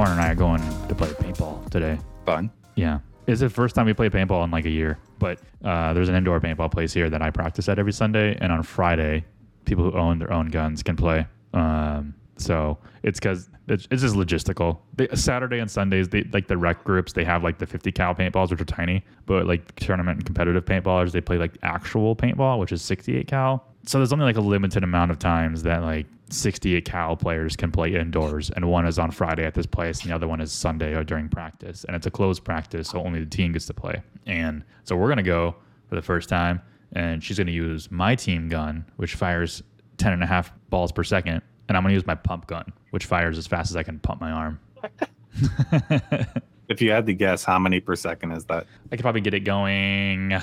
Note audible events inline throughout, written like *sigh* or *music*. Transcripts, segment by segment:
Lauren and I are going to play paintball today. Fun. Yeah. It's the first time we play paintball in like a year. But uh, there's an indoor paintball place here that I practice at every Sunday. And on Friday, people who own their own guns can play. Um, so it's because it's, it's just logistical. They, Saturday and Sundays, they like the rec groups, they have like the 50 cal paintballs, which are tiny. But like tournament and competitive paintballers, they play like actual paintball, which is 68 cal. So there's only like a limited amount of times that like 68 cal players can play indoors, and one is on Friday at this place, and the other one is Sunday or during practice, and it's a closed practice, so only the team gets to play. And so we're gonna go for the first time, and she's gonna use my team gun, which fires 10 and a half balls per second, and I'm gonna use my pump gun, which fires as fast as I can pump my arm. *laughs* If you had to guess, how many per second is that? I could probably get it going,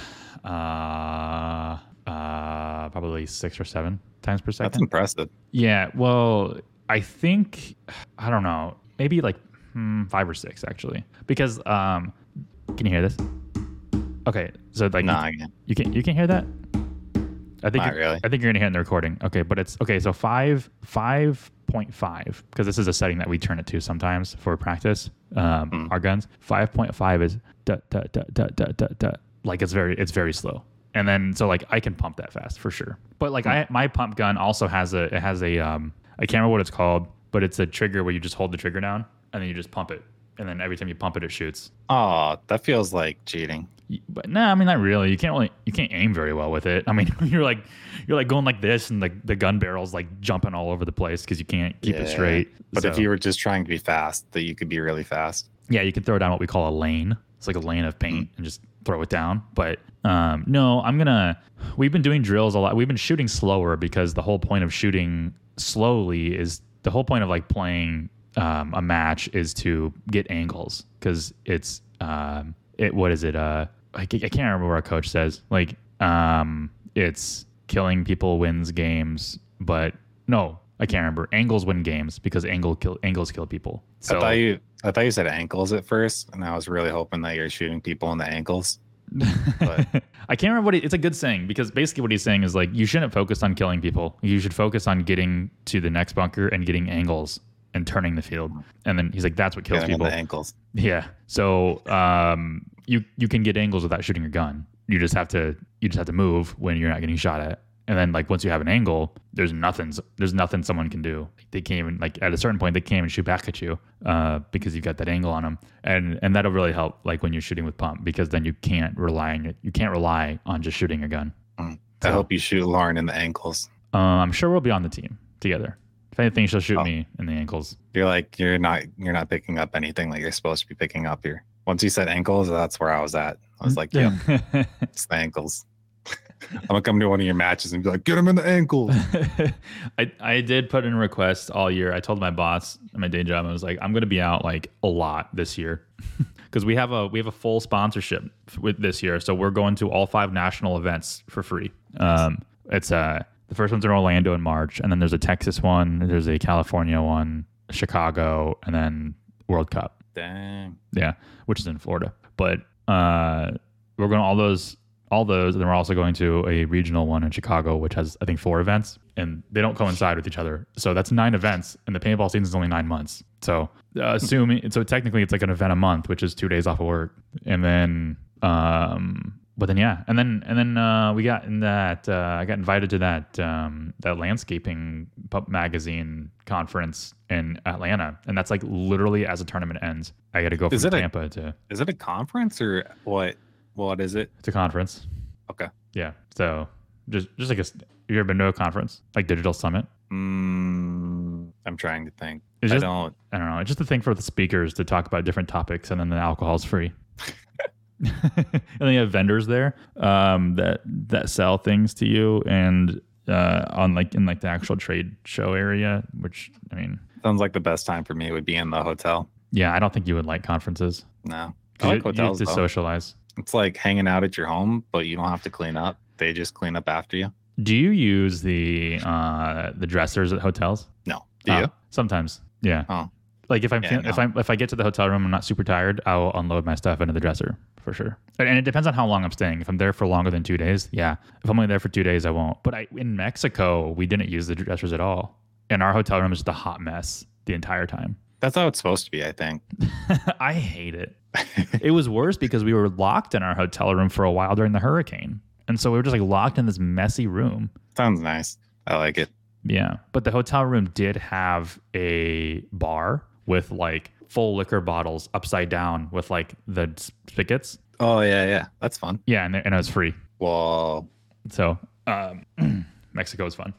uh, uh, probably six or seven times per second. That's impressive. Yeah, well, I think I don't know, maybe like hmm, five or six actually, because um, can you hear this? Okay, so like No, you, you can you can hear that. I think really. I think you're gonna hear it in the recording. Okay, but it's okay. So five five point five because this is a setting that we turn it to sometimes for practice. Um, Mm. Our guns five point five is da, da, da, da, da, da, da. like it's very it's very slow. And then so like I can pump that fast for sure. But like I my pump gun also has a it has a um I can't remember what it's called, but it's a trigger where you just hold the trigger down and then you just pump it. And then every time you pump it, it shoots. Oh, that feels like cheating. But no, I mean not really. You can't really you can't aim very well with it. I mean *laughs* you're like you're like going like this and the the gun barrel's like jumping all over the place because you can't keep it straight. But if you were just trying to be fast, that you could be really fast. yeah, you can throw down what we call a lane. It's like a lane of paint and just throw it down. But um, no, I'm gonna. We've been doing drills a lot. We've been shooting slower because the whole point of shooting slowly is the whole point of like playing um, a match is to get angles because it's um, it. What is it? Uh, I, I can't remember what our coach says. Like um, it's killing people wins games, but no. I can't remember. Angles win games because angle kill angles kill people. So I thought you I thought you said ankles at first, and I was really hoping that you're shooting people in the ankles. *laughs* I can't remember what he, it's a good saying because basically what he's saying is like you shouldn't focus on killing people. You should focus on getting to the next bunker and getting angles and turning the field. And then he's like, that's what kills Getting in people. the ankles. Yeah. So um, you you can get angles without shooting your gun. You just have to you just have to move when you're not getting shot at. And then like once you have an angle, there's nothing there's nothing someone can do. They can't even like at a certain point they can't even shoot back at you uh, because you've got that angle on them. And and that'll really help like when you're shooting with pump because then you can't rely on you can't rely on just shooting a gun. I So- hope you shoot Lauren in the ankles. Uh, I'm sure we'll be on the team together. If anything, she'll shoot Oh. me in the ankles. You're like you're not you're not picking up anything like you're supposed to be picking up here. Once you said ankles, that's where I was at. I was like, yeah, *laughs* it's the ankles. I'm gonna come to one of your matches and be like, get him in the ankle. *laughs* I, I did put in a request all year. I told my boss at my day job, I was like, I'm going to be out like a lot this year *laughs* because we have a we have a full sponsorship with this year. So we're going to all five national events for free. Um, it's uh the first one's in Orlando in March, and then there's a Texas one, there's a California one, Chicago, and then World Cup. Dang. Yeah, which is in Florida. But uh, we're going to all those, all those, and then we're also going to a regional one in Chicago, which has I think four events, and they don't coincide with each other. So that's nine events, and the paintball season is only nine months. So uh, assuming, so technically it's like an event a month, which is two days off of work, and then. Um, but then yeah, and then and then uh, we got in that uh, I got invited to that um, that landscaping pub magazine conference in Atlanta, and that's like literally as the tournament ends, I got to go from Is it a- Tampa to Is it a conference or what? What is it? It's a conference. Okay. Yeah, so just just like a, have you ever been to a conference like Digital Summit? Mm, I'm trying to think. It's I just don't. I don't know. It's just a thing for the speakers to talk about different topics, and then the alcohol's free. *laughs* *laughs* and then you have vendors there um, that that sell things to you, and uh, on like in like the actual trade show area. Which I mean, Sounds like the best time for me would be in the hotel. yeah, I don't think you would like conferences. No, I you, like you hotels. to socialize. It's like hanging out at your home, but you don't have to clean up. They just clean up after you. Do you use the uh, the dressers at hotels? No, do Oh, you? Sometimes, yeah. Oh. Like if I'm Yeah, feel- if. I'm if I get to the hotel room, I'm not super tired. I'll unload my stuff into the dresser for sure. And, and it depends on how long I'm staying. If I'm there for longer than two days, yeah. If I'm only there for two days, I won't. But I in Mexico, we didn't use the dressers at all, and our hotel room is just a hot mess the entire time. That's how it's supposed to be, I think. *laughs* I hate it. it was worse because we were locked in our hotel room for a while during the hurricane. And so we were just like locked in this messy room. Sounds nice. I like it. Yeah. But the hotel room did have a bar with like full liquor bottles upside down with like the spigots. Oh yeah, yeah. That's fun. Yeah, and, and it was free. Whoa. So um, *clears throat* Mexico was fun.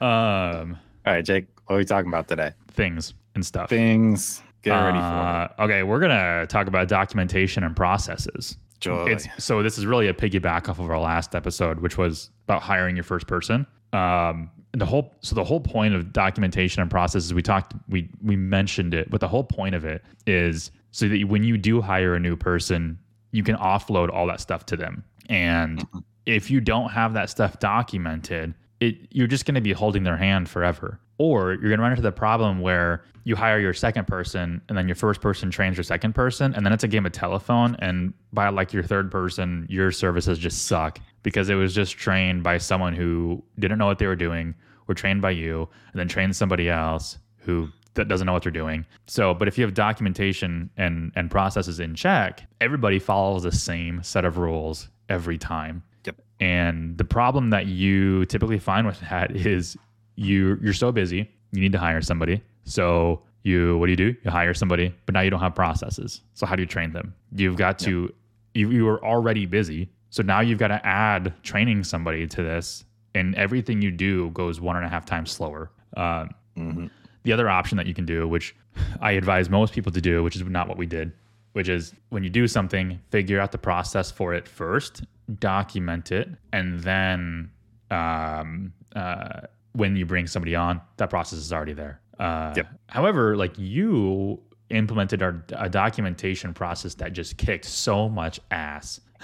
Um, All right, Jake. What are we talking about today? things and stuff. Things. Get ready for Uh, okay, we're gonna talk about documentation and processes. it. Joy. It's so this is really a piggyback off of our last episode, which was about hiring your first person. Um, the whole so the whole point of documentation and processes we talked we we mentioned it, but the whole point of it is so that when you do hire a new person, you can offload all that stuff to them. And Mhm. if you don't have that stuff documented, it you're just going to be holding their hand forever. Or you're going to run into the problem where you hire your second person and then your first person trains your second person and then it's a game of telephone and by like your third person your services just suck because it was just trained by someone who didn't know what they were doing or trained by you and then trained somebody else who that doesn't know what they're doing. So, but if you have documentation and and processes in check, everybody follows the same set of rules every time. Yep. And the problem that you typically find with that *laughs* is you you're so busy, you need to hire somebody. So you what do you do? You hire somebody, but now you don't have processes. So how do you train them? You've got to you you were already busy. So now you've got to add training somebody to this, and everything you do goes one and a half times slower. Um, Mhm. the other option that you can do, which I advise most people to do, which is not what we did, which is when you do something, figure out the process for it first, document it, and then um, uh, when you bring somebody on, that process is already there. Uh, Yep. However, like you implemented our, a documentation process that just kicked so much ass, *laughs* *laughs*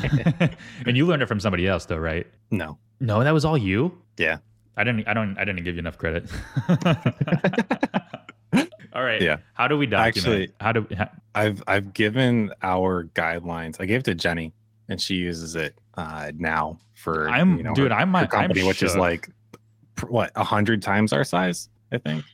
and you learned it from somebody else, though, right? No. No, that was all you. Yeah. I didn't. I don't. I didn't give you enough credit. *laughs* All right. Yeah. How do we document? Actually- how do? How, I've I've given our guidelines. I gave it to Jenny, and she uses it uh, now for I'm you know, dude. her, I'm my company, I'm which is like what a hundred times our size, I think.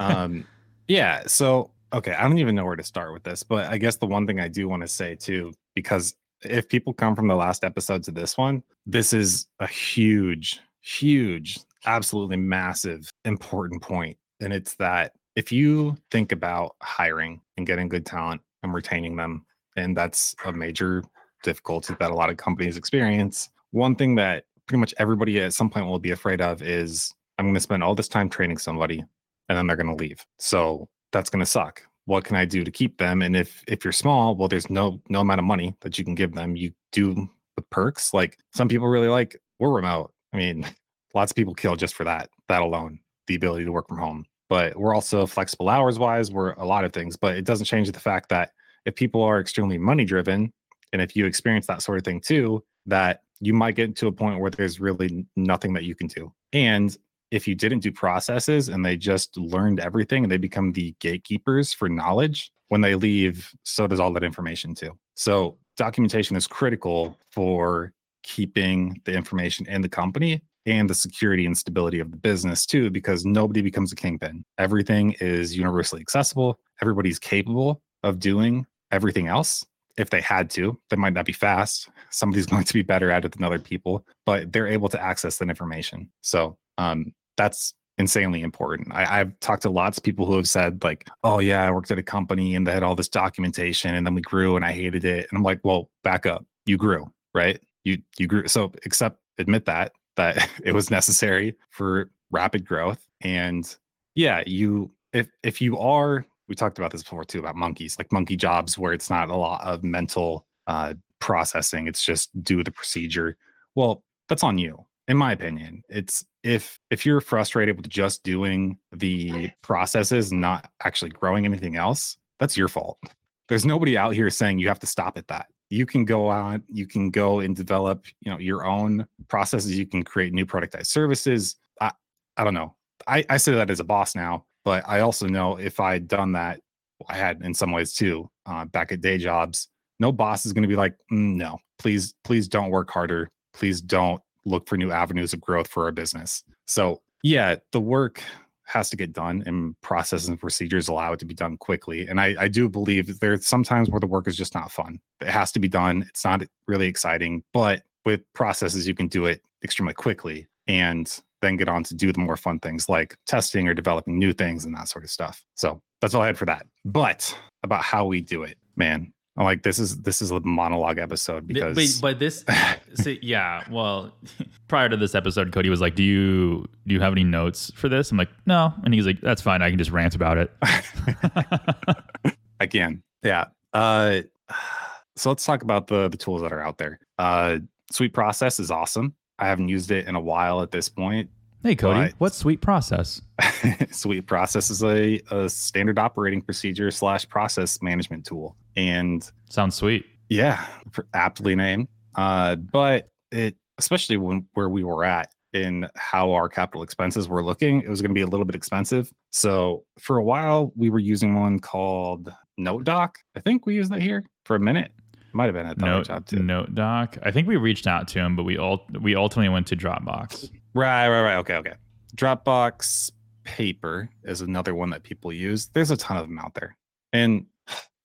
Um, *laughs* yeah. So okay, I don't even know where to start with this, but I guess the one thing I do want to say too, because if people come from the last episode to this one, this is a huge, huge, absolutely massive, important point, and it's that if you think about hiring and getting good talent and retaining them, and that's a major difficulty that a lot of companies experience. One thing that pretty much everybody at some point will be afraid of is I'm going to spend all this time training somebody and then they're going to leave. So that's going to suck. What can I do to keep them? And if if you're small, well, there's no no amount of money that you can give them. You do the perks. Like some people really like we're remote. I mean, *laughs* lots of people kill just for that. That alone, the ability to work from home. But we're also flexible hours wise. We're a lot of things. But it doesn't change the fact that if people are extremely money driven, and if you experience that sort of thing too, that you might get to a point where there's really nothing that you can do. And if you didn't do processes and they just learned everything and they become the gatekeepers for knowledge, when they leave, so does all that information too. So documentation is critical for keeping the information in the company and the security and stability of the business too, because nobody becomes a kingpin. Everything is universally accessible. Everybody's capable of doing everything else if they had to. They might not be fast. Somebody's *laughs* going to be better at it than other people, but they're able to access that information. So um, that's insanely important. I, I've talked to lots of people who have said, like, oh, yeah, I worked at a company and they had all this documentation and then we grew and I hated it. And I'm like, well, back up. You grew, right? You you grew. So accept admit that that *laughs* it was necessary for rapid growth. And yeah, you if if you are we talked about this before too about monkeys, like monkey jobs where it's not a lot of mental uh, processing. It's just do the procedure. Well, that's on you, in my opinion. It's if if you're frustrated with just doing the processes, not actually growing anything else, that's your fault. There's nobody out here saying you have to stop at that. You can go on, you can go and develop, you know, your own processes. You can create new productized services. I, I don't know. I, I say that as a boss now, but I also know if I had done that, I had in some ways too, uh, back at day jobs, no boss is going to be like, "Mm, no, please, please don't work harder. Please don't look for new avenues of growth for our business. So yeah, the work has to get done and processes and procedures allow it to be done quickly. And I, I do believe there's sometimes where the work is just not fun. It has to be done. It's not really exciting, but with processes, you can do it extremely quickly and then get on to do the more fun things like testing or developing new things and that sort of stuff. So that's all I had for that. But about how we do it, man, I'm like this is this is a monologue episode because Wait, but this *laughs* see, yeah, well, *laughs* prior to this episode, Cody was like, "Do you do you have any notes for this?" I'm like, "No," and he's like, "That's fine. I can just rant about it." *laughs* I can, yeah. Uh, so let's talk about the the tools that are out there. Uh, SweetProcess is awesome. I haven't used it in a while at this point. Hey, Cody, but what's SweetProcess? Sweet Process is a, a standard operating procedure slash process management tool, and sounds sweet. Yeah, aptly named. Uh, but it, especially when where we were at in how our capital expenses were looking, it was going to be a little bit expensive. So for a while, we were using one called NoteDoc. I think we used that here for a minute. Might have been at Note, job too. NoteDoc. I think we reached out to him, but we all we ultimately went to Dropbox. Right, right, right. Okay, okay. Dropbox Paper is another one that people use. There's a ton of them out there, and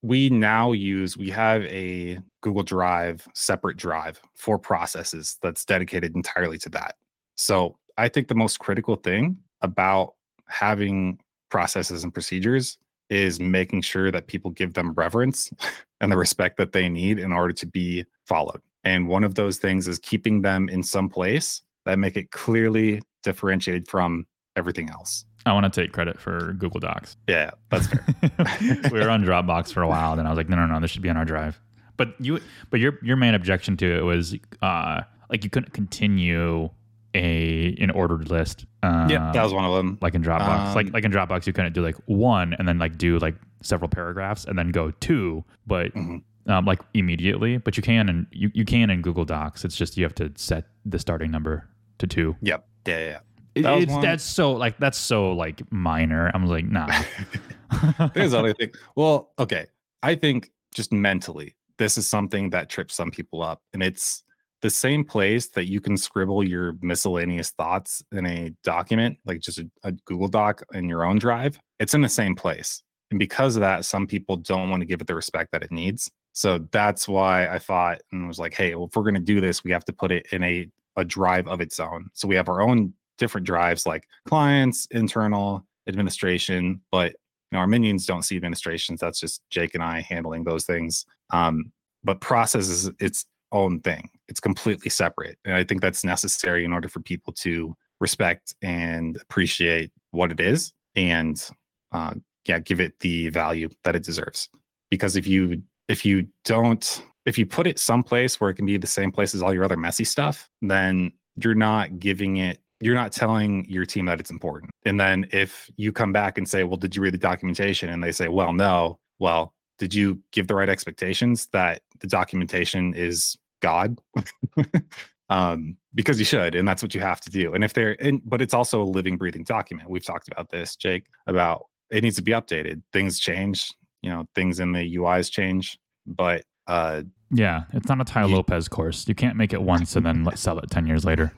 we now use we have a Google Drive separate drive for processes that's dedicated entirely to that. So I think the most critical thing about having processes and procedures is making sure that people give them reverence *laughs* and the respect that they need in order to be followed. And one of those things is keeping them in some place that make it clearly differentiated from everything else. I want to take credit for Google Docs. Yeah, that's fair. *laughs* we were on Dropbox for a while, then I was like, no, no, no, this should be on our drive. But you, but your your main objection to it was uh, like you couldn't continue a an ordered list. Um, yeah, that was one of them. Like in Dropbox, um, like like in Dropbox, you couldn't do like one and then like do like several paragraphs and then go two, but mm-hmm. um, like immediately. But you can and you, you can in Google Docs. It's just you have to set the starting number to two. Yep. Yeah. Yeah. That it's that's so like that's so like minor. I'm like nah. *laughs* *laughs* There's other thing. Well, okay. I think just mentally, this is something that trips some people up, and it's the same place that you can scribble your miscellaneous thoughts in a document, like just a, a, Google Doc in your own drive, it's in the same place. And because of that, some people don't want to give it the respect that it needs. So that's why I thought and was like, hey, well, if we're going to do this, we have to put it in a, a drive of its own. So we have our own different drives like clients, internal, administration, but you know, our minions don't see administrations. That's just Jake and I handling those things. Um, but process is its own thing. It's completely separate. And I think that's necessary in order for people to respect and appreciate what it is and uh, yeah, give it the value that it deserves. Because if you if you don't if you put it someplace where it can be the same place as all your other messy stuff, then you're not giving it you're not telling your team that it's important. And then if you come back and say, "Well, did you read the documentation?" and they say, "Well, no." Well, did you give the right expectations that the documentation is God? *laughs* um, because you should, and that's what you have to do. And if they're, and, but it's also a living, breathing document. We've talked about this, Jake, about it needs to be updated. Things change, you know, things in the UIs change, but uh, yeah, it's not a Tai Lopez course. You can't make it once and then sell it ten years later.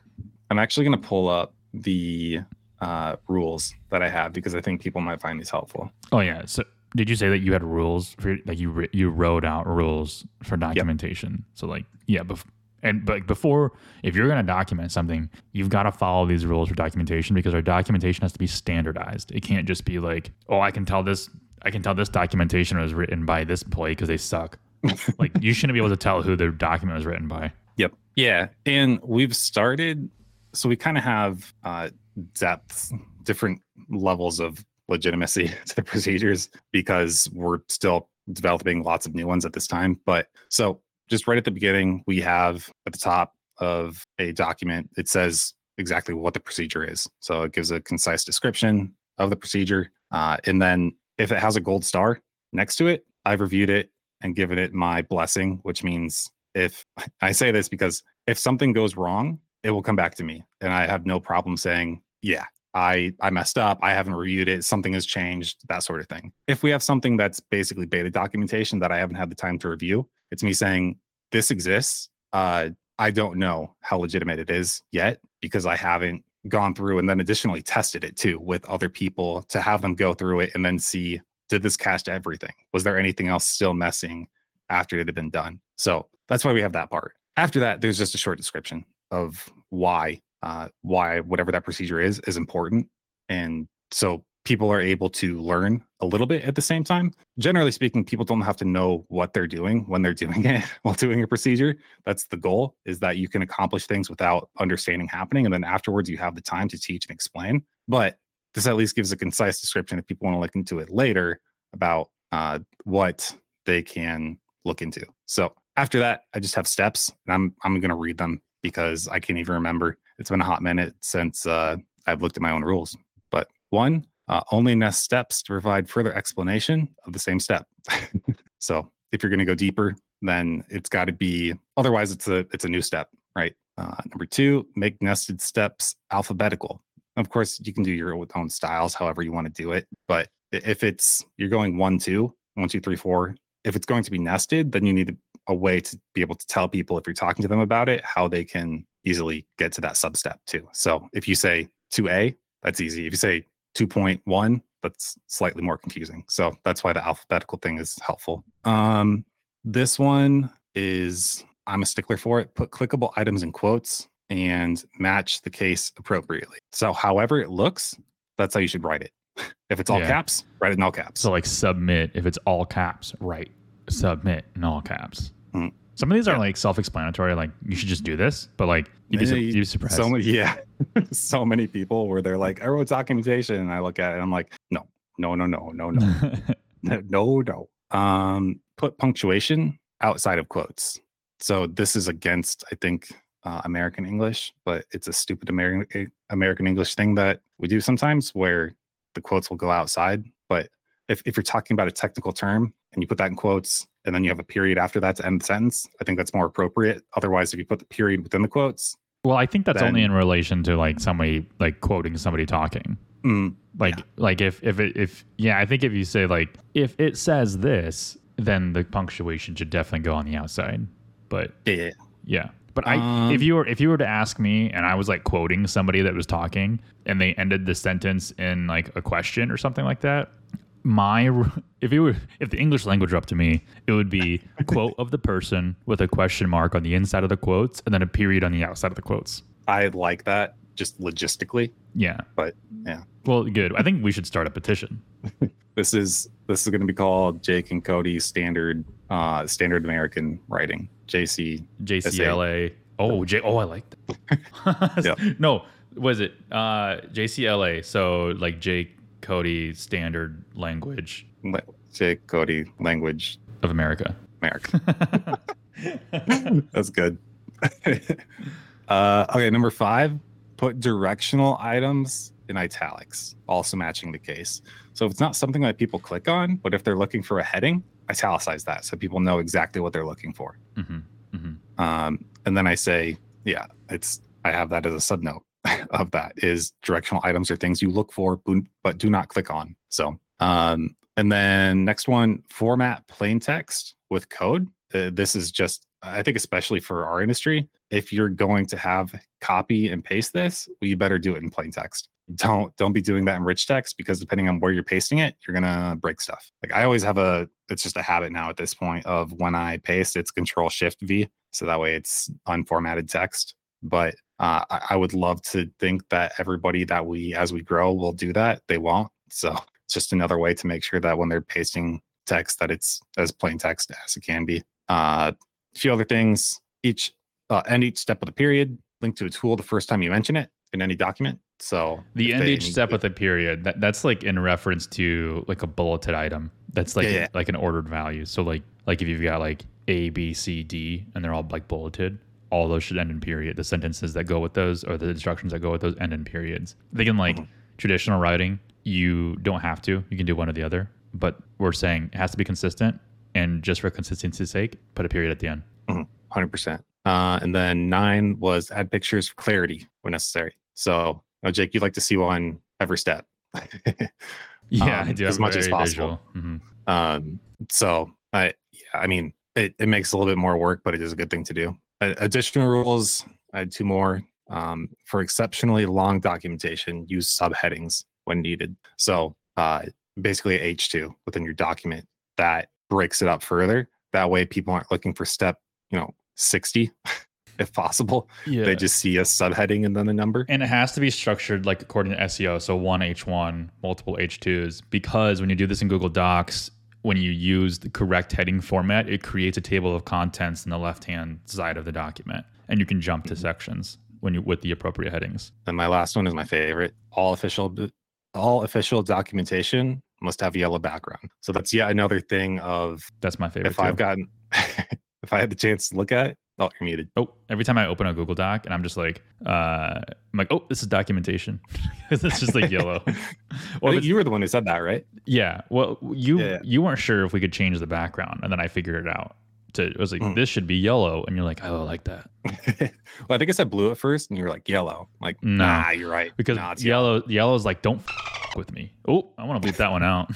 I'm actually going to pull up the uh, rules that I have because I think people might find these helpful. Oh yeah, so did you say that you had rules for like you you wrote out rules for documentation? Yep. So like yeah, bef- and but before if you're going to document something, you've got to follow these rules for documentation because our documentation has to be standardized. It can't just be like, "Oh, I can tell this I can tell this documentation was written by this employee because they suck." *laughs* like you shouldn't be able to tell who the document was written by. Yep. Yeah, and we've started so we kind of have uh depth different levels of legitimacy *laughs* to the procedures because we're still developing lots of new ones at this time. But so just right at the beginning, we have at the top of a document, it says exactly what the procedure is. So it gives a concise description of the procedure. Uh, and then if it has a gold star next to it, I've reviewed it and given it my blessing, which means if *laughs* I say this because if something goes wrong, it will come back to me. And I have no problem saying, yeah, I I messed up, I haven't reviewed it, something has changed, that sort of thing. If we have something that's basically beta documentation that I haven't had the time to review, it's me saying this exists. Uh, I don't know how legitimate it is yet because I haven't gone through and then additionally tested it too with other people to have them go through it and then see did this catch everything? Was there anything else still messing after it had been done? So that's why we have that part. After that, there's just a short description of why uh, why whatever that procedure is is important, and so people are able to learn a little bit at the same time. Generally speaking, people don't have to know what they're doing when they're *laughs* doing it while doing a procedure. That's the goal is that you can accomplish things without understanding happening. And then afterwards, you have the time to teach and explain. But this at least gives a concise description if people want to look into it later about uh, what they can look into. So after that, I just have steps and I'm, I'm going to read them because I can't even remember. It's been a hot minute since uh, I've looked at my own rules. But one, uh, only nest steps to provide further explanation of the same step. *laughs* so if you're going to go deeper, then it's got to be otherwise it's a it's a new step, right? Uh, number two, make nested steps alphabetical. Of course, you can do your own styles, however you want to do it. But if it's you're going one, two, one, two, three, four, if it's going to be nested, then you need a way to be able to tell people if you're talking to them about it, how they can easily get to that sub step too. So if you say 2A, that's easy. If you say 2.1 that's slightly more confusing so that's why the alphabetical thing is helpful um this one is i'm a stickler for it put clickable items in quotes and match the case appropriately so however it looks that's how you should write it if it's all yeah. caps write it in all caps so like submit if it's all caps write submit in all caps mm. Some of these are like self-explanatory. Like you should just do this, but like you'd be, you'd be surprised. So many, yeah, *laughs* so many people where they're like, I wrote documentation, and I look at it, and I'm like, no, no, no, no, no, no, *laughs* no, no. Um, put punctuation outside of quotes. So this is against, I think, uh, American English, but it's a stupid American American English thing that we do sometimes, where the quotes will go outside. But if if you're talking about a technical term and you put that in quotes, and then you have a period after that to end the sentence. I think that's more appropriate. Otherwise, if you put the period within the quotes, well, I think that's then, only in relation to like somebody like quoting somebody talking. Mm, like yeah. like if if it if yeah, I think if you say like if it says this, then the punctuation should definitely go on the outside. But yeah, yeah. But I, um, if you were if you were to ask me, and I was like quoting somebody that was talking, and they ended the sentence in like a question or something like that, my *laughs* if it were if the English language were up to me, it would be *laughs* quote of the person with a question mark on the inside of the quotes and then a period on the outside of the quotes. I like that just logistically. Yeah. But yeah. Well, good. I think we should start a petition. *laughs* this is this is going to be called Jake and Cody standard uh standard American writing. JC JCLA. Oh, J Oh, I like that. No, was it uh JCLA? So like Jake Cody standard language. Say Cody language of America. America. *laughs* *laughs* That's good. *laughs* uh, okay, number five, put directional items in italics, also matching the case. So if it's not something that people click on, but if they're looking for a heading, italicize that so people know exactly what they're looking for. Mm-hmm. Mm-hmm. Um, and then I say, yeah, it's I have that as a subnote. *laughs* of that is directional items or things you look for but do not click on. So, um, and then next one, format plain text with code. Uh, this is just, I think, especially for our industry, if you're going to have copy and paste this, well, you better do it in plain text. Don't don't be doing that in rich text because depending on where you're pasting it, you're gonna break stuff. Like I always have a, it's just a habit now at this point of when I paste, it's Control Shift V, so that way it's unformatted text. But uh, I, I, would love to think that everybody that we, as we grow, will do that. They won't. So it's just another way to make sure that when they're pasting text, that it's as plain text as it can be. Uh, a few other things. Each uh, end each step of the period. Link to a tool the first time you mention it in any document. So the end each step with a period that, that's like in reference to like a bulleted item. That's like yeah, yeah. like an ordered value. So like like if you've got like A, B, C, D, and they're all like bulleted, all those should end in period. The sentences that go with those or the instructions that go with those end in periods. I think in like mm-hmm. traditional writing, you don't have to. You can do one or the other. But we're saying it has to be consistent. And just for consistency's sake, put a period at the end. Mm-hmm. 100%. Uh, and then nine was add pictures for clarity when necessary. So, you know, Jake, you'd like to see one every step. *laughs* yeah, um, I do. As much as possible. Mm-hmm. Um, so, I, I mean, it, it makes a little bit more work, but it is a good thing to do additional rules. I had two more. Um, for exceptionally long documentation, use subheadings when needed. So uh, basically H2 within your document that breaks it up further. That way people aren't looking for step, you know, 60 *laughs* if possible. Yeah. They just see a subheading and then a number. And it has to be structured like according to SEO. So one H1, multiple H2s, because when you do this in Google Docs, when you use the correct heading format, it creates a table of contents in the left hand side of the document. And you can jump to mm-hmm. sections when you with the appropriate headings. And my last one is my favorite. All official all official documentation must have a yellow background. So that's yet another thing of That's my favorite. if I've gotten *laughs* if I had the chance to look at it, oh, you're muted. Oh, every time I open a Google Doc and I'm just like, uh, I'm like, oh, this is documentation. *laughs* it's just like yellow. *laughs* I or if think it's- you were the one who said that, right? yeah. Well, you Yeah. you weren't sure if we could change the background, and then I figured it out. To it was like Mm. this should be yellow, and you're like, oh, I like that *laughs* well, I think I said blue at first, and you were like yellow. I'm like, No. nah, you're right. because Nah, it's yellow yellow is like don't f- with me. Oh, I want to bleep that one out.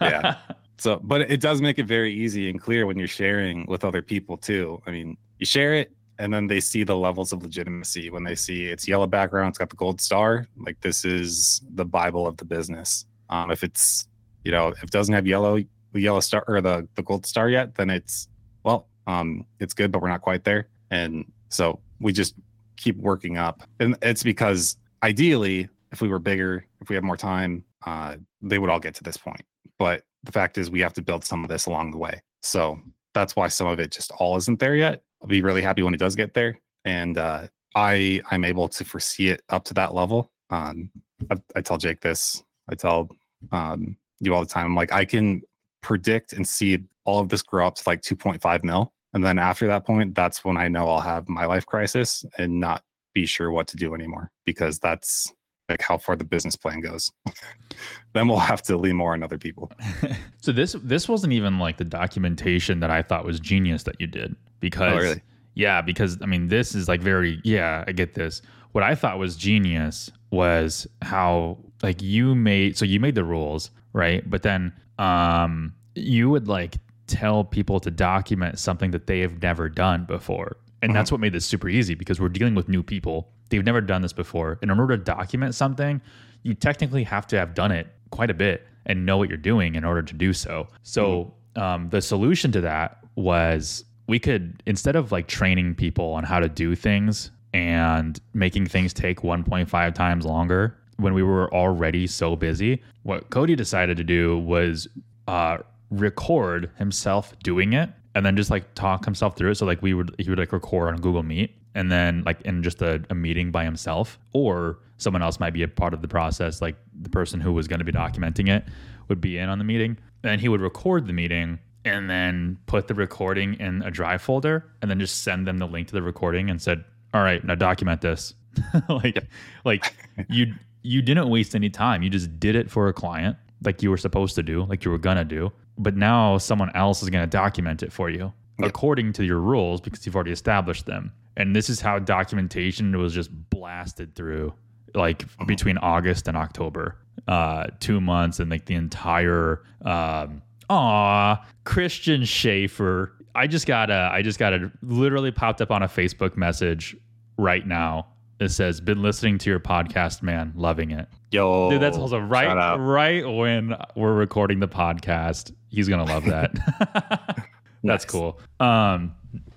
Yeah. So, but it does make it very easy and clear when you're sharing with other people too. I mean, you share it and then they see the levels of legitimacy when they see it's yellow background, it's got the gold star. Like this is the Bible of the business. Um, if it's, you know, if it doesn't have yellow, the yellow star or the, the gold star yet, then it's, well, um, it's good, but we're not quite there. And so we just keep working up. And it's because ideally, if we were bigger, if we had more time, uh, they would all get to this point. But the fact is, we have to build some of this along the way. So that's why some of it just all isn't there yet. I'll be really happy when it does get there, and uh, I I'm able to foresee it up to that level. Um, I, I tell Jake this. I tell um, you all the time. I'm like I can predict and see all of this grow up to like 2.5 mil, and then after that point, that's when I know I'll have my life crisis and not be sure what to do anymore because that's like how far the business plan goes. *laughs* then we'll have to lean more on other people. *laughs* so this this wasn't even like the documentation that I thought was genius that you did because Oh, really? yeah because I mean this is like very yeah I get this what I thought was genius was how like you made so you made the rules right but then um you would like tell people to document something that they have never done before and that's what made this super easy because we're dealing with new people they've never done this before. And in order to document something you technically have to have done it quite a bit and know what you're doing in order to do so. So um, the solution to that was we could instead of like training people on how to do things and making things take 1.5 times longer when we were already so busy what cody decided to do was uh, record himself doing it and then just like talk himself through it. So like we would he would like record on google meet and then like in just a, a meeting by himself or someone else might be a part of the process like the person who was going to be documenting it would be in on the meeting and he would record the meeting and then put the recording in a drive folder and then just send them the link to the recording and said all right now document this. *laughs* Like like you you didn't waste any time. You just did it for a client like you were supposed to do like you were gonna do but now someone else is gonna document it for you according to your rules because you've already established them and this is how documentation was just blasted through like between august and october uh two months and like the entire um Aw, Christian Schaefer. I just got a, I just got a, literally popped up on a Facebook message right now. It says, "Been listening to your podcast, man, loving it." Yo, Dude, that's also right, right when we're recording the podcast. He's gonna love that. *laughs* *laughs* that's Nice. cool. Um,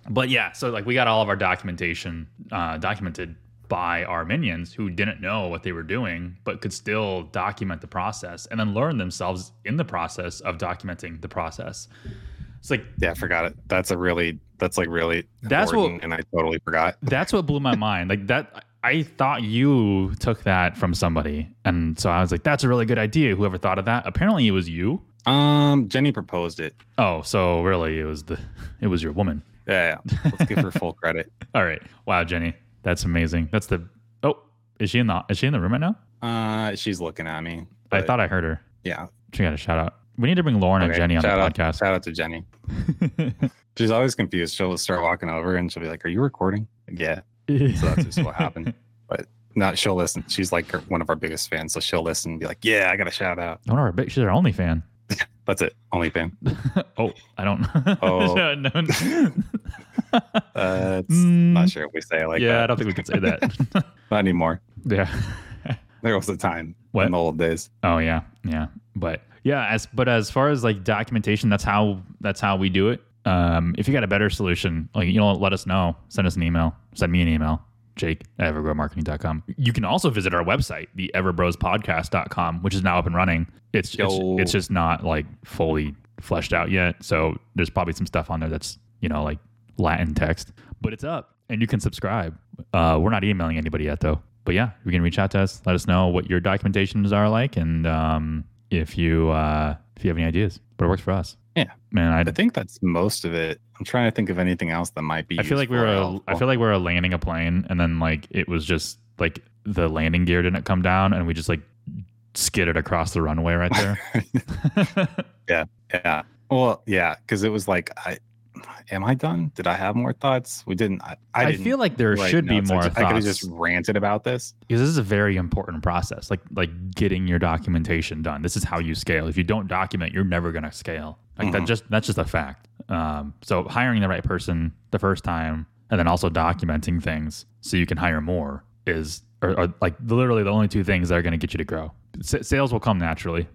but yeah, so like we got all of our documentation uh, documented by our minions who didn't know what they were doing, but could still document the process and then learn themselves in the process of documenting the process. It's like Yeah, I forgot it. That's a really that's like really That's what- and I totally forgot. that's what blew my mind. Like that, I thought you took that from somebody, and so I was like, "That's a really good idea." Whoever thought of that? Apparently, it was you. Um, Jenny proposed it. Oh, so really, it was the, it was your woman. Yeah, yeah. let's give her full credit. *laughs* All right, wow, Jenny, that's amazing. That's the. Oh, is she in the? Is she in the room right now? Uh, she's looking at me. I but thought I heard her. yeah. She got a shout out. We need to bring Lauren and Okay, Jenny on the shout out, podcast. Shout out to Jenny. *laughs* She's always confused. She'll start walking over and she'll be like, "Are you recording?" Like, yeah. So that's just what happened. *laughs* But not she'll listen. She's like her- one of our biggest fans, so she'll listen and be like, "Yeah, I got a shout out." One of our big, she's our only fan. *laughs* That's it. Only fan. *laughs* oh, I don't. *laughs* Oh. no, no. Uh, it's Mm, not sure if we say it like yeah, I don't think we can say that. Not anymore. yeah. There was a time What? in the old days. Oh yeah, yeah. But yeah, as but as far as like documentation, that's how that's how we do it. Um, if you got a better solution, like you know, let us know. Send us an email. Send me an email. Jake at evergrowmarketing.com. You can also visit our website, the everbrospodcast.com, which is now up and running. It's it's, Yo. it's just not like fully fleshed out yet. So there's probably some stuff on there that's, you know, like Latin text, but it's up and you can subscribe. Uh, we're not emailing anybody yet though. But yeah, you can reach out to us. Let us know what your documentations are like and um, if you uh, if you have any ideas. But it works for us. Yeah. Man, I I think that's most of it. I'm trying to think of anything else that might be. I feel like we were a. I feel like we were landing a plane and then like it was just like the landing gear didn't come down and we just like skidded across the runway right there. *laughs* Yeah, yeah. Well, yeah, because it was like, I am I done? Did I have more thoughts? We didn't. I, I, I, didn't feel like there should be notes. I more ju- I, could have just ranted about this. because this is a very important process. Like like getting your documentation done. This is how you scale. If you don't document, you're never gonna scale. Like that Mhm. just that's just a fact. Um, so hiring the right person the first time and then also documenting things so you can hire more is or, or like literally the only two things that are going to get you to grow. S- sales will come naturally.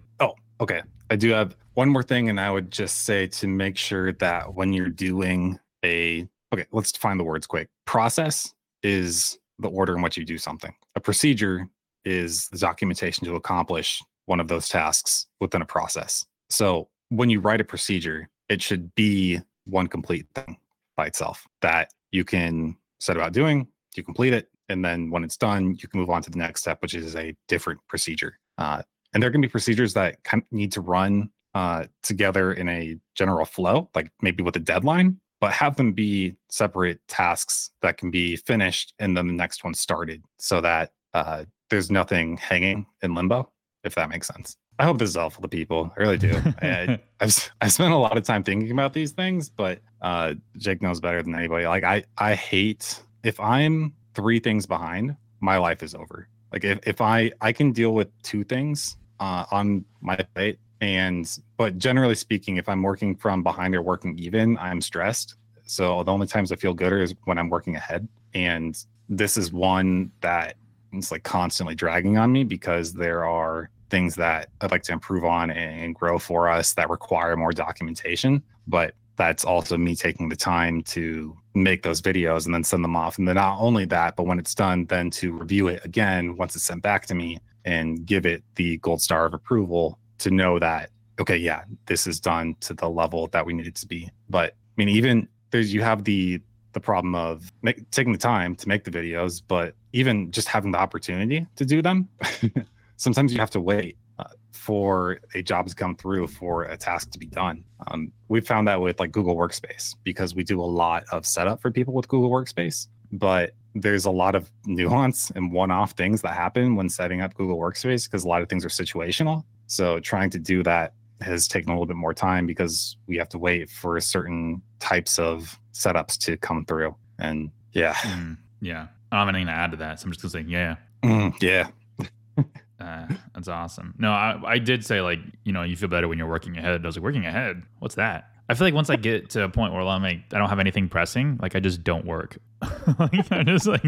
Okay. I do have one more thing, and I would just say to make sure that when you're doing a okay, let's define the words quick. Process is the order in which you do something. A procedure is the documentation to accomplish one of those tasks within a process. So when you write a procedure, it should be one complete thing by itself that you can set about doing, you complete it, and then when it's done, you can move on to the next step, which is a different procedure. Uh, and there can be procedures that kind of need to run uh, together in a general flow, like maybe with a deadline, but have them be separate tasks that can be finished and then the next one started so that uh, there's nothing hanging in limbo, if that makes sense. I hope this is helpful to people. I really do. I, *laughs* I've s- I spent a lot of time thinking about these things, but uh, Jake knows better than anybody. Like I, I hate if I'm three things behind, my life is over. Like if, if I I can deal with two things uh, on my plate, and but generally speaking, if I'm working from behind or working even, I'm stressed. So the only times I feel good is when I'm working ahead, and this is one that it's like constantly dragging on me because there are things that I'd like to improve on and grow for us that require more documentation. But that's also me taking the time to make those videos and then send them off. And then not only that, but when it's done, then to review it again once it's sent back to me and give it the gold star of approval to know that, okay, yeah, this is done to the level that we need it to be. But I mean, even there's you have the the problem of make, taking the time to make the videos, but even just having the opportunity to do them, *laughs* sometimes you have to wait uh, for a job to come through for a task to be done. Um, we found that with like Google Workspace because we do a lot of setup for people with Google Workspace, but there's a lot of nuance and one-off things that happen when setting up Google Workspace because a lot of things are situational. So trying to do that has taken a little bit more time because we have to wait for certain types of setups to come through. And yeah, Mm, yeah. I don't have anything to add to that. So I'm just gonna say, yeah, Mm, yeah, *laughs* uh, that's awesome. No, I, I did say like, you know, you feel better when you're working ahead. I was like, working ahead? What's that? I feel like once I get to a point where I'm like, I don't have anything pressing, like I just don't work. *laughs* like, I just like,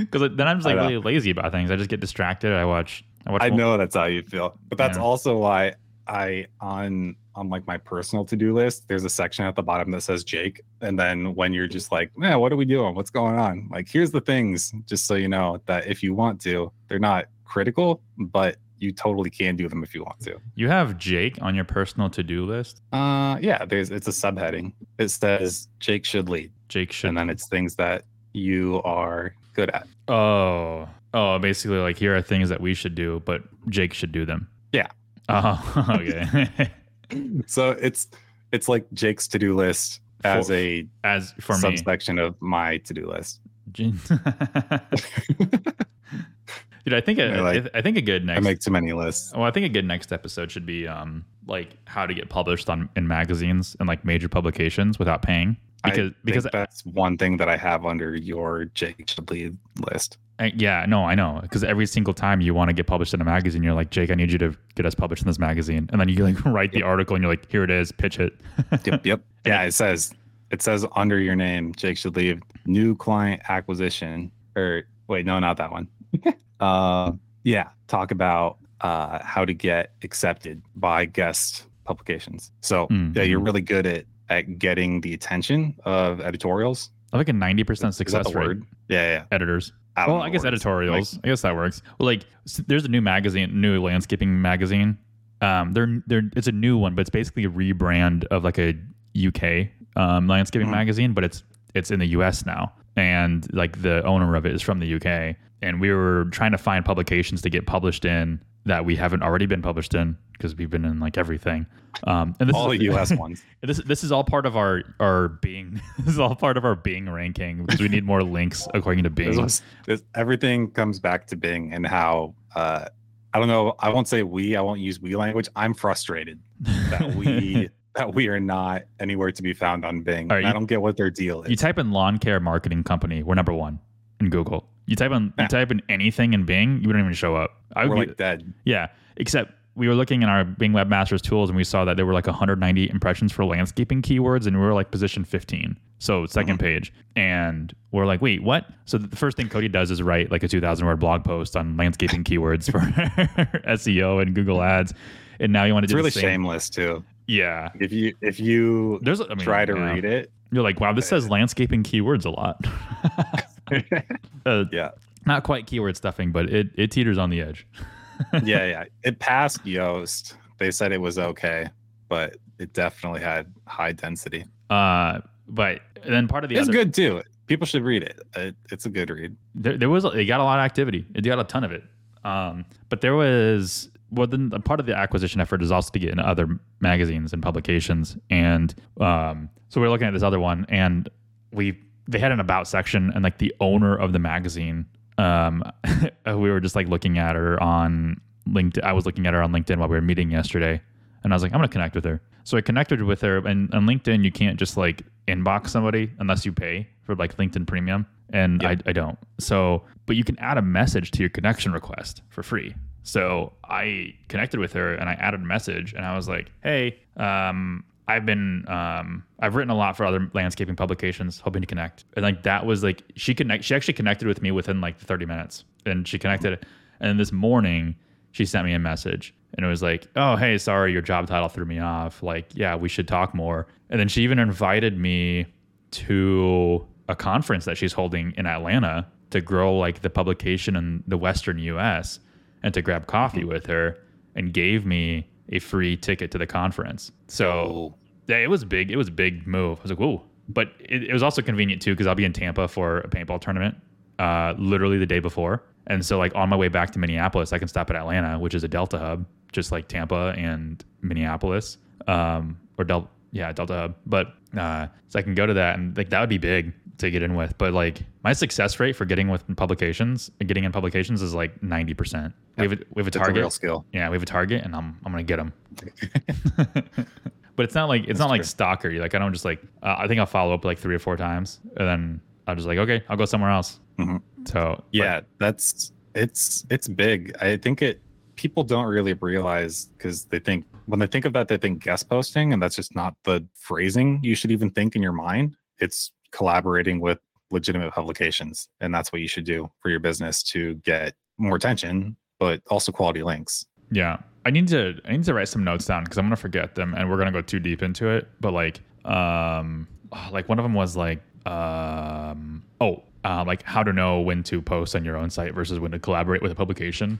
because then I'm just like really lazy about things. I just get distracted. I watch. I watch. I know that's how you feel, but that's Yeah. also why I on on like my personal to do list. There's a section at the bottom that says Jake, and then when you're just like, man, what are we doing? What's going on? Like, here's the things, just so you know that if you want to, they're not critical, but you totally can do them if you want to. You have Jake on your personal to do list. Uh, yeah, there's it's a subheading. It says Jake should lead, Jake should. and then it's things that you are good at. oh, oh, basically like here are things that we should do, but Jake should do them. Yeah. Oh, *laughs* okay. *laughs* So it's it's like Jake's to do list as For- a As for me, subsection of my to do list. *laughs* Dude, I think a, I like- I think a good next. I make too many lists. well, I think a good next episode should be um like how to get published on in magazines and like major publications without paying because I because that's one thing that I have under your Jake should lead list. uh, yeah no I know because every single time you want to get published in a magazine you're like Jake I need you to get us published in this magazine and then you like *laughs* write the article and you're like here it is pitch it Yep, *laughs* yep. Yeah, it says it says under your name, Jake should leave new client acquisition. Or wait, no, not that one. *laughs* uh, yeah, talk about uh, how to get accepted by guest publications. So Mm, yeah, you're mhm. really good at at getting the attention of editorials. I like a ninety percent success rate. word? Yeah, yeah. Editors. I Well, I guess what it is. editorials. I guess that works. Well, like there's a new magazine, new landscaping magazine. Um, they're they're it's a new one, but it's basically a rebrand of like a UK um, landscaping Mhm. magazine, but it's it's in the US now, and like the owner of it is from the UK, and we were trying to find publications to get published in that we haven't already been published in because we've been in like everything. Um, and this all is, the U.S. ones. *laughs* this this is all part of our our Bing. *laughs* this is all part of our Bing ranking because we need more links according to This Bing. was, this, everything comes back to Bing and how uh, I don't know. I won't say we. I won't use we language. I'm frustrated that we *laughs* that we are not anywhere to be found on Bing. Right, And I you- don't get what their deal is. You type in lawn care marketing company, we're number one in Google. You type in Yeah. you type in anything in Bing, you wouldn't even show up. I We're would like dead. yeah, except we were looking in our Bing Webmasters tools and we saw that there were like 190 impressions for landscaping keywords and we were like position 15. So 2nd Mhm. page. And we're like, wait, what? So the first thing Cody does is write like a 2000 word blog post on landscaping keywords for *laughs* SEO and Google ads. And now you want to It's do really the same. shameless too. Yeah. If you if you There's I mean, try to yeah. read it, You're like, wow, this says landscaping keywords a lot. *laughs* uh, yeah, not quite keyword stuffing, but it, it teeters on the edge. *laughs* yeah, yeah. It passed Yoast. They said it was okay, but it definitely had high density. Uh, but then part of the it's other, good too. People should read it. it. It's a good read. there, there was it got a lot of activity. It got a ton of it. Um, but there was well, then a part of the acquisition effort is also to get in other magazines and publications. And um, so we are looking at this other one, and we they had an about section, and like the owner of the magazine, um, *laughs* we were just like looking at her on LinkedIn. I was looking at her on LinkedIn while we were meeting yesterday, and I was like, I'm gonna connect with her. So I connected with her, and on LinkedIn, you can't just like inbox somebody unless you pay for like LinkedIn Premium, and I, I don't. So, but you can add a message to your connection request for free. So I connected with her and I added a message, and I was like, Hey, um, I've been um, I've written a lot for other landscaping publications, hoping to connect. And like that was like she connect she actually connected with me within like 30 minutes, and she connected. And this morning, she sent me a message and it was like, "Oh, hey, sorry, your job title threw me off. Like, yeah, we should talk more." And then she even invited me to a conference that she's holding in Atlanta to grow like the publication in the Western U.S. and to grab coffee with her, and gave me a free ticket to the conference. So yeah, it was big. It was a big move. I was like, whoa. But it, it was also convenient too because I'll be in Tampa for a paintball tournament, uh, literally the day before. And so, like on my way back to Minneapolis, I can stop at Atlanta, which is a Delta hub, just like Tampa and Minneapolis, um, or Delta, yeah, Delta hub. But uh, so I can go to that, and like that would be big to get in with. But like my success rate for getting with publications and getting in publications is like ninety percent. We have a, we have a it's a real target. skill. Yeah, we have a target, and I'm I'm gonna get them. *laughs* but it's not like it's That's not like true. stalker. Like I don't just like uh, I think I'll follow up like three or four times, and then I'll just like okay, I'll go somewhere else. Mhm. So but- Yeah, that's it's it's big. I think it people don't really realize because they think when they think of that they think guest posting and that's just not the phrasing you should even think in your mind. It's collaborating with legitimate publications and that's what you should do for your business to get more attention but also quality links. yeah, I need to I need to write some notes down because I'm gonna forget them, and we're gonna go too deep into it. But like um oh, like one of them was like um oh uh, like how to know when to post on your own site versus when to collaborate with a publication.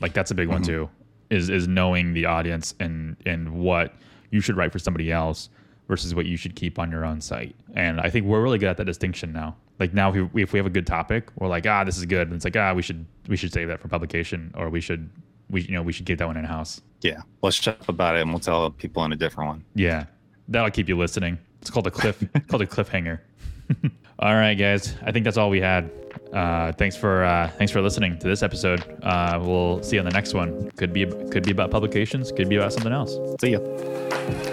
Like that's a big one Mhm. too. Is is knowing the audience and and what you should write for somebody else versus what you should keep on your own site. And I think we're really good at that distinction now. Like now, if we, if we have a good topic, we're like, ah, this is good. And it's like, ah, we should we should save that for publication, or we should we you know we should get that one in house. Yeah, let's chat about it and we'll tell people on a different one. Yeah, that'll keep you listening. It's called a cliff *laughs* called a cliffhanger. *laughs* all right, guys. I think that's all we had. Uh, thanks for uh, thanks for listening to this episode. Uh, we'll see you on the next one. Could be could be about publications. Could be about something else. See ya.